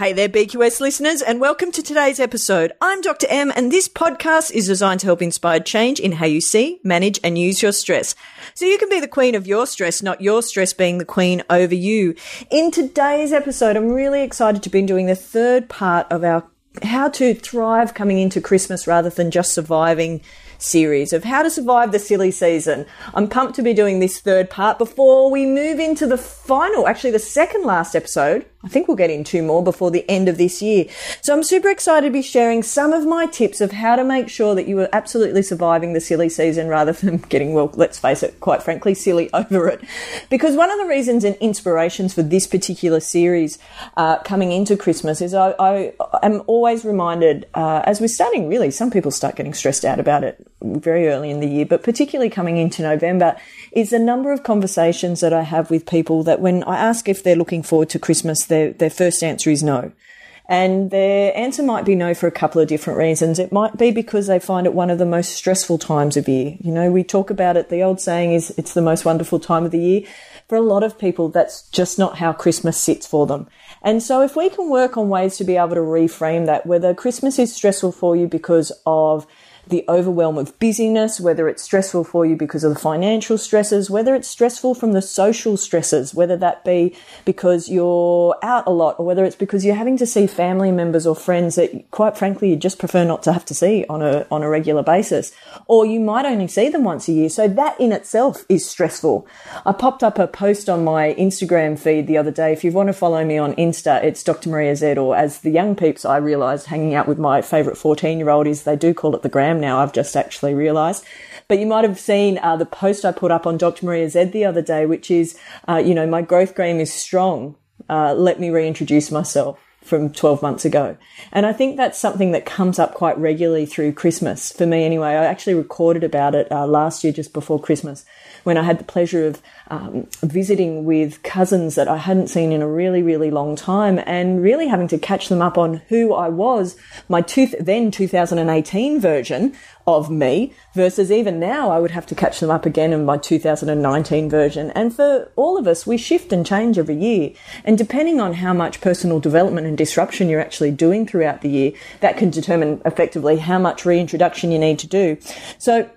Hey there, BQS listeners, and welcome to today's episode. I'm Dr. M, and this podcast is designed to help inspire change in how you see, manage, and use your stress. So you can be the queen of your stress, not your stress being the queen over you. In today's episode, I'm really excited to be doing the third part of our how to thrive coming into Christmas rather than just surviving series of how to survive the silly season. I'm pumped to be doing this third part before we move into the final, actually the second last episode. I think we'll get in two more before the end of this year. So I'm super excited to be sharing some of my tips of how to make sure that you are absolutely surviving the silly season rather than getting, well, let's face it, quite frankly, silly over it. Because one of the reasons and inspirations for this particular series uh, coming into Christmas is I, I am always reminded, uh, as we're starting really, some people start getting stressed out about it very early in the year, but particularly coming into November, is the number of conversations that I have with people that when I ask if they're looking forward to Christmas, their, their first answer is no. And their answer might be no for a couple of different reasons. It might be because they find it one of the most stressful times of year. You know, we talk about it. The old saying is it's the most wonderful time of the year. For a lot of people, that's just not how Christmas sits for them. And so if we can work on ways to be able to reframe that, whether Christmas is stressful for you because of the overwhelm of busyness, whether it's stressful for you because of the financial stresses, whether it's stressful from the social stresses, whether that be because you're out a lot or whether it's because you're having to see family members or friends that quite frankly you just prefer not to have to see on a, on a regular basis. Or you might only see them once a year. So that in itself is stressful. I popped up a post on my Instagram feed the other day. If you want to follow me on Insta, it's Dr. Maria Z or as the young peeps I realized hanging out with my favorite 14 year old is they do call it the gram now, I've just actually realised. But you might have seen uh, the post I put up on Dr. Maria Z the other day, which is, uh, you know, my growth game is strong. Uh, let me reintroduce myself from 12 months ago. And I think that's something that comes up quite regularly through Christmas for me anyway. I actually recorded about it uh, last year just before Christmas when I had the pleasure of um, visiting with cousins that I hadn't seen in a really, really long time and really having to catch them up on who I was, my two, then 2018 version of me versus even now I would have to catch them up again in my 2019 version. And for all of us, we shift and change every year. And depending on how much personal development and disruption you're actually doing throughout the year, that can determine effectively how much reintroduction you need to do. So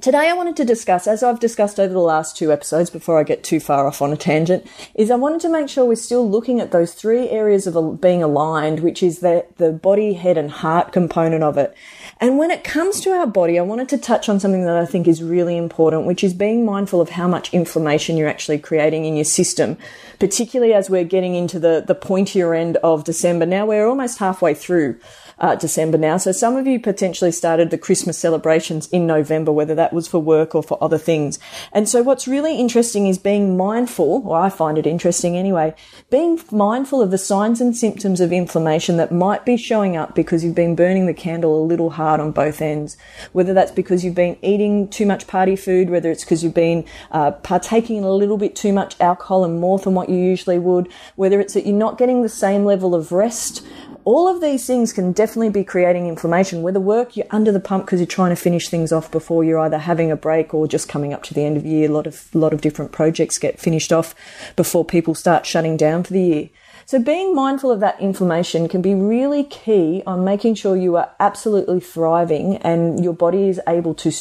Today, I wanted to discuss, as I've discussed over the last two episodes before I get too far off on a tangent, is I wanted to make sure we're still looking at those three areas of being aligned, which is the, the body, head, and heart component of it. And when it comes to our body, I wanted to touch on something that I think is really important, which is being mindful of how much inflammation you're actually creating in your system, particularly as we're getting into the, the pointier end of December. Now we're almost halfway through uh, December now. So some of you potentially started the Christmas celebrations in November, whether that was for work or for other things. And so what's really interesting is being mindful, or I find it interesting anyway, being mindful of the signs and symptoms of inflammation that might be showing up because you've been burning the candle a little hard on both ends. Whether that's because you've been eating too much party food, whether it's because you've been uh, partaking in a little bit too much alcohol and more than what you usually would, whether it's that you're not getting the same level of rest all of these things can definitely be creating inflammation. Whether work, you're under the pump because you're trying to finish things off before you're either having a break or just coming up to the end of the year. A lot of, lot of different projects get finished off before people start shutting down for the year. So being mindful of that inflammation can be really key on making sure you are absolutely thriving and your body is able to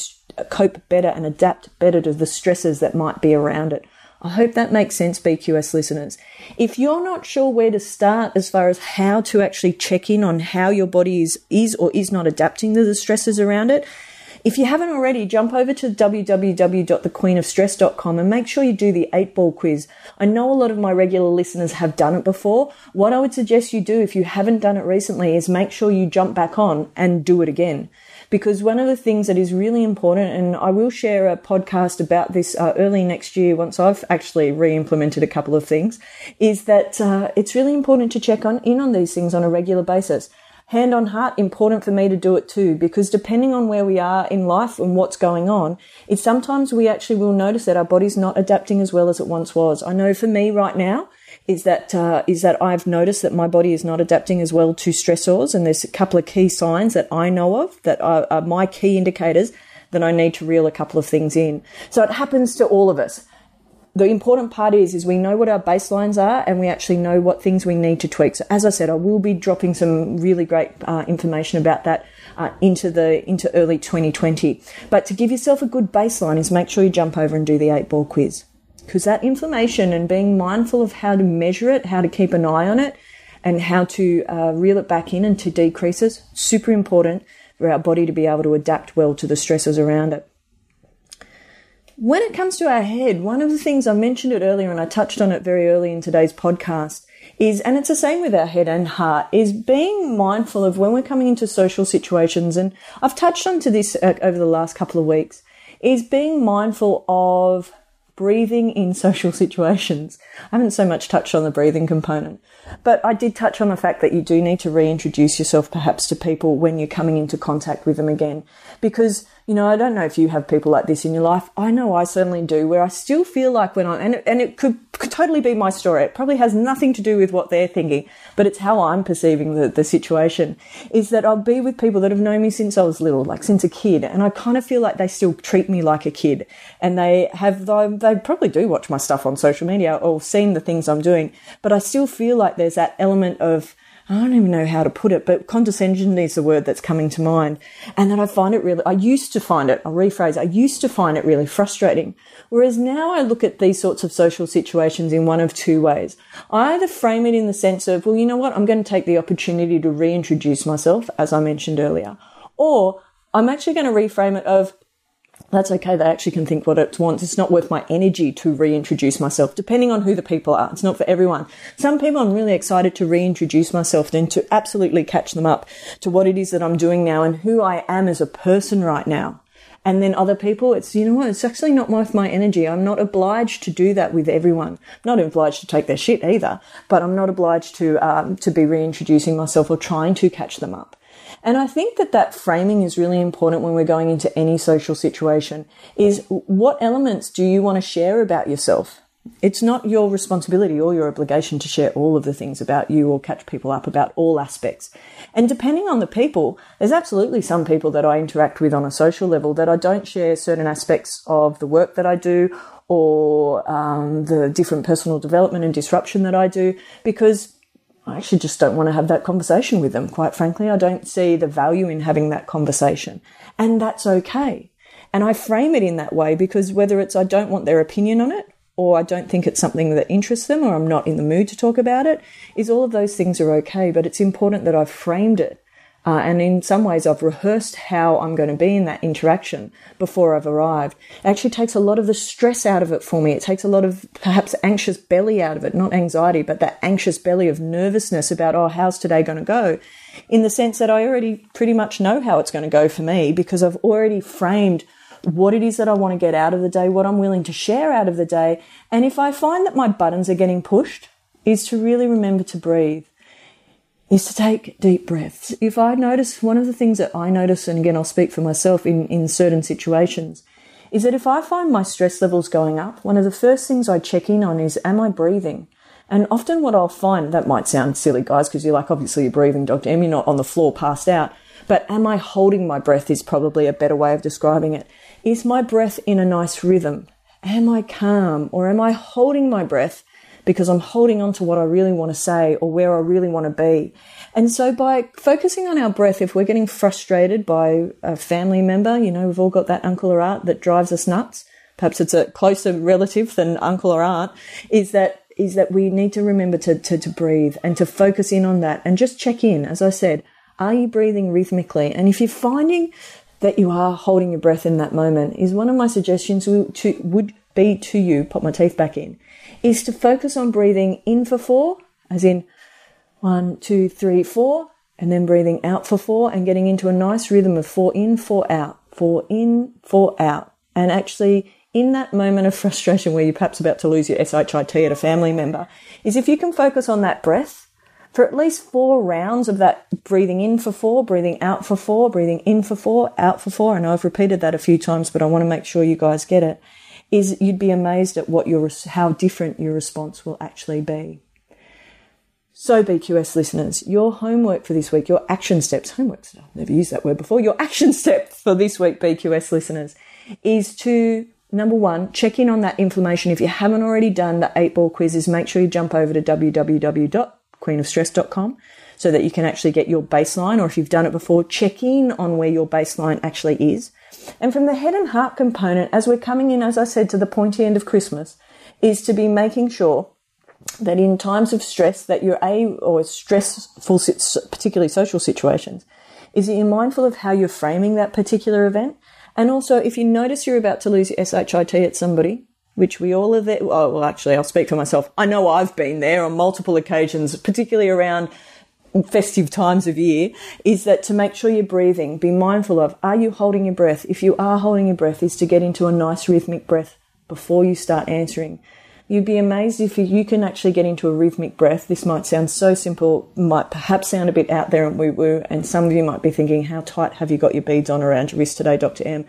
cope better and adapt better to the stresses that might be around it. I hope that makes sense, BQS listeners. If you're not sure where to start as far as how to actually check in on how your body is, is or is not adapting to the stresses around it, if you haven't already, jump over to www.thequeenofstress.com and make sure you do the eight ball quiz. I know a lot of my regular listeners have done it before. What I would suggest you do if you haven't done it recently is make sure you jump back on and do it again because one of the things that is really important, and I will share a podcast about this uh, early next year once I've actually re-implemented a couple of things, is that uh, it's really important to check on in on these things on a regular basis. hand on heart, important for me to do it too, because depending on where we are in life and what's going on, it's sometimes we actually will notice that our body's not adapting as well as it once was. I know for me right now, is that uh, is that I've noticed that my body is not adapting as well to stressors, and there's a couple of key signs that I know of that are, are my key indicators that I need to reel a couple of things in. So it happens to all of us the important part is is we know what our baselines are and we actually know what things we need to tweak. So as I said, I will be dropping some really great uh, information about that uh, into the into early 2020. But to give yourself a good baseline is make sure you jump over and do the eight ball quiz because that information and being mindful of how to measure it, how to keep an eye on it, and how to uh, reel it back in and to decreases super important for our body to be able to adapt well to the stresses around it. When it comes to our head, one of the things I mentioned it earlier and I touched on it very early in today's podcast is, and it's the same with our head and heart, is being mindful of when we're coming into social situations. And I've touched on to this uh, over the last couple of weeks is being mindful of breathing in social situations. I haven't so much touched on the breathing component, but I did touch on the fact that you do need to reintroduce yourself perhaps to people when you're coming into contact with them again because you know, I don't know if you have people like this in your life. I know I certainly do, where I still feel like when I, and it, and it could, could totally be my story. It probably has nothing to do with what they're thinking, but it's how I'm perceiving the, the situation is that I'll be with people that have known me since I was little, like since a kid. And I kind of feel like they still treat me like a kid and they have, they probably do watch my stuff on social media or seen the things I'm doing, but I still feel like there's that element of, I don't even know how to put it, but condescension is the word that's coming to mind. And that I find it really, I used to find it, I'll rephrase, I used to find it really frustrating. Whereas now I look at these sorts of social situations in one of two ways. I either frame it in the sense of, well, you know what, I'm going to take the opportunity to reintroduce myself, as I mentioned earlier. Or I'm actually going to reframe it of, that's okay. They actually can think what it wants. It's not worth my energy to reintroduce myself, depending on who the people are. It's not for everyone. Some people I'm really excited to reintroduce myself and to absolutely catch them up to what it is that I'm doing now and who I am as a person right now. And then other people, it's, you know what, it's actually not worth my energy. I'm not obliged to do that with everyone. I'm not obliged to take their shit either, but I'm not obliged to, um, to be reintroducing myself or trying to catch them up. And I think that that framing is really important when we're going into any social situation is what elements do you want to share about yourself? It's not your responsibility or your obligation to share all of the things about you or catch people up about all aspects. And depending on the people, there's absolutely some people that I interact with on a social level that I don't share certain aspects of the work that I do or um, the different personal development and disruption that I do because I actually just don't want to have that conversation with them. Quite frankly, I don't see the value in having that conversation. And that's okay. And I frame it in that way because whether it's I don't want their opinion on it or I don't think it's something that interests them or I'm not in the mood to talk about it, is all of those things are okay. But it's important that I've framed it uh, and in some ways, I've rehearsed how I'm going to be in that interaction before I've arrived. It actually takes a lot of the stress out of it for me. It takes a lot of perhaps anxious belly out of it, not anxiety, but that anxious belly of nervousness about, oh, how's today going to go? In the sense that I already pretty much know how it's going to go for me because I've already framed what it is that I want to get out of the day, what I'm willing to share out of the day. And if I find that my buttons are getting pushed, is to really remember to breathe is to take deep breaths. If I notice one of the things that I notice, and again, I'll speak for myself in, in certain situations, is that if I find my stress levels going up, one of the first things I check in on is, am I breathing? And often what I'll find, that might sound silly, guys, because you're like, obviously you're breathing, Dr. M, you're not on the floor passed out. But am I holding my breath is probably a better way of describing it. Is my breath in a nice rhythm? Am I calm? Or am I holding my breath because I'm holding on to what I really want to say or where I really want to be. And so by focusing on our breath, if we're getting frustrated by a family member, you know, we've all got that uncle or aunt that drives us nuts. Perhaps it's a closer relative than uncle or aunt is that is that we need to remember to, to, to breathe and to focus in on that and just check in. As I said, are you breathing rhythmically? And if you're finding that you are holding your breath in that moment, is one of my suggestions to, would be to you, pop my teeth back in, is to focus on breathing in for four, as in one, two, three, four, and then breathing out for four and getting into a nice rhythm of four in, four out, four in, four out. And actually, in that moment of frustration where you're perhaps about to lose your SHIT at a family member, is if you can focus on that breath for at least four rounds of that breathing in for four, breathing out for four, breathing in for four, out for four. I know I've repeated that a few times, but I want to make sure you guys get it. Is you'd be amazed at what your how different your response will actually be. So, BQS listeners, your homework for this week, your action steps, homework, I've never used that word before, your action step for this week, BQS listeners, is to number one, check in on that inflammation. If you haven't already done the eight ball quizzes, make sure you jump over to www.queenofstress.com so that you can actually get your baseline, or if you've done it before, check in on where your baseline actually is. And from the head and heart component, as we're coming in, as I said, to the pointy end of Christmas, is to be making sure that in times of stress that you're a or stressful, particularly social situations, is that you're mindful of how you're framing that particular event and also, if you notice you're about to lose your SHIT at somebody, which we all are there. Oh, well, actually, I'll speak for myself. I know I've been there on multiple occasions, particularly around festive times of year, is that to make sure you're breathing, be mindful of are you holding your breath? If you are holding your breath, is to get into a nice rhythmic breath before you start answering. You'd be amazed if you can actually get into a rhythmic breath. This might sound so simple, might perhaps sound a bit out there and woo woo, and some of you might be thinking, how tight have you got your beads on around your wrist today, Dr. M?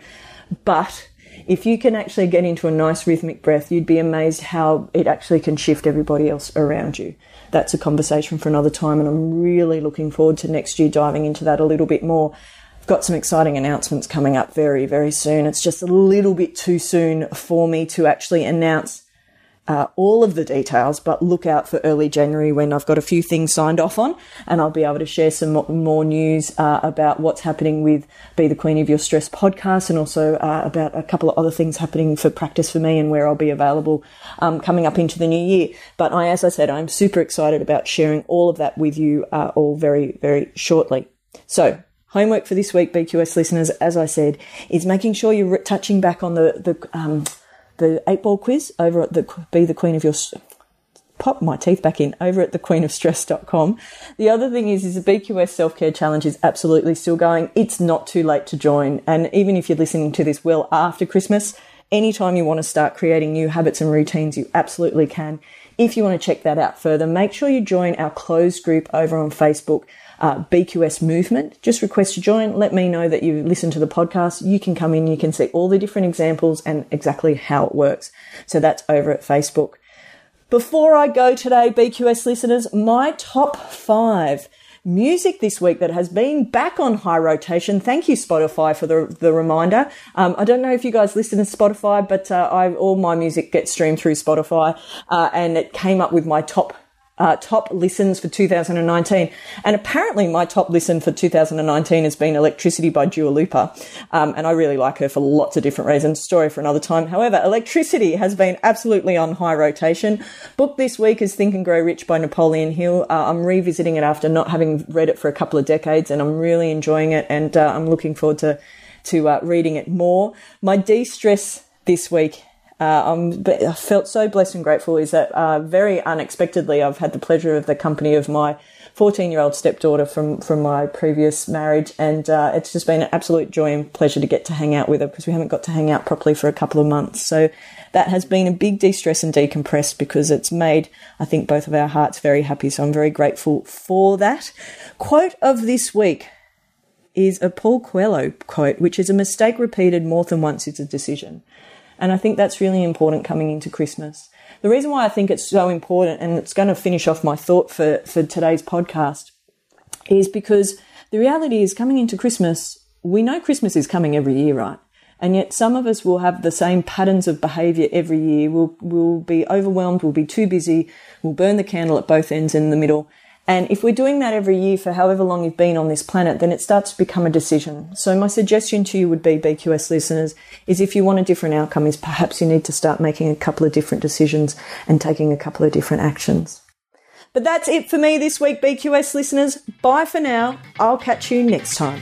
But if you can actually get into a nice rhythmic breath, you'd be amazed how it actually can shift everybody else around you. That's a conversation for another time, and I'm really looking forward to next year diving into that a little bit more. I've got some exciting announcements coming up very, very soon. It's just a little bit too soon for me to actually announce uh, all of the details, but look out for early January when I've got a few things signed off on, and I'll be able to share some more news uh, about what's happening with Be the Queen of Your Stress podcast, and also uh, about a couple of other things happening for practice for me and where I'll be available um, coming up into the new year. But I, as I said, I'm super excited about sharing all of that with you uh, all very, very shortly. So homework for this week, BQS listeners, as I said, is making sure you're touching back on the the um, the eight ball quiz over at the Be the Queen of Your pop my teeth back in over at thequeenofstress.com. The other thing is, is the BQS self care challenge is absolutely still going. It's not too late to join. And even if you're listening to this well after Christmas, anytime you want to start creating new habits and routines, you absolutely can. If you want to check that out further, make sure you join our closed group over on Facebook uh, BQS movement, just request to join. Let me know that you listen to the podcast. You can come in, you can see all the different examples and exactly how it works. So that's over at Facebook. Before I go today, BQS listeners, my top five music this week that has been back on high rotation. Thank you, Spotify, for the, the reminder. Um, I don't know if you guys listen to Spotify, but uh, I, all my music gets streamed through Spotify, uh, and it came up with my top uh, top listens for 2019. And apparently, my top listen for 2019 has been Electricity by Dua Lipa. Um, and I really like her for lots of different reasons. Story for another time. However, Electricity has been absolutely on high rotation. Book this week is Think and Grow Rich by Napoleon Hill. Uh, I'm revisiting it after not having read it for a couple of decades, and I'm really enjoying it. And uh, I'm looking forward to to uh, reading it more. My de stress this week uh, I'm, I felt so blessed and grateful is that uh, very unexpectedly I've had the pleasure of the company of my 14 year old stepdaughter from, from my previous marriage. And uh, it's just been an absolute joy and pleasure to get to hang out with her because we haven't got to hang out properly for a couple of months. So that has been a big de stress and decompress because it's made, I think, both of our hearts very happy. So I'm very grateful for that. Quote of this week is a Paul Coelho quote, which is a mistake repeated more than once is a decision. And I think that's really important coming into Christmas. The reason why I think it's so important, and it's going to finish off my thought for, for today's podcast, is because the reality is coming into Christmas, we know Christmas is coming every year, right? And yet some of us will have the same patterns of behavior every year. We'll, we'll be overwhelmed. We'll be too busy. We'll burn the candle at both ends in the middle. And if we're doing that every year for however long you've been on this planet, then it starts to become a decision. So my suggestion to you would be, BQS listeners, is if you want a different outcome, is perhaps you need to start making a couple of different decisions and taking a couple of different actions. But that's it for me this week, BQS listeners. Bye for now. I'll catch you next time.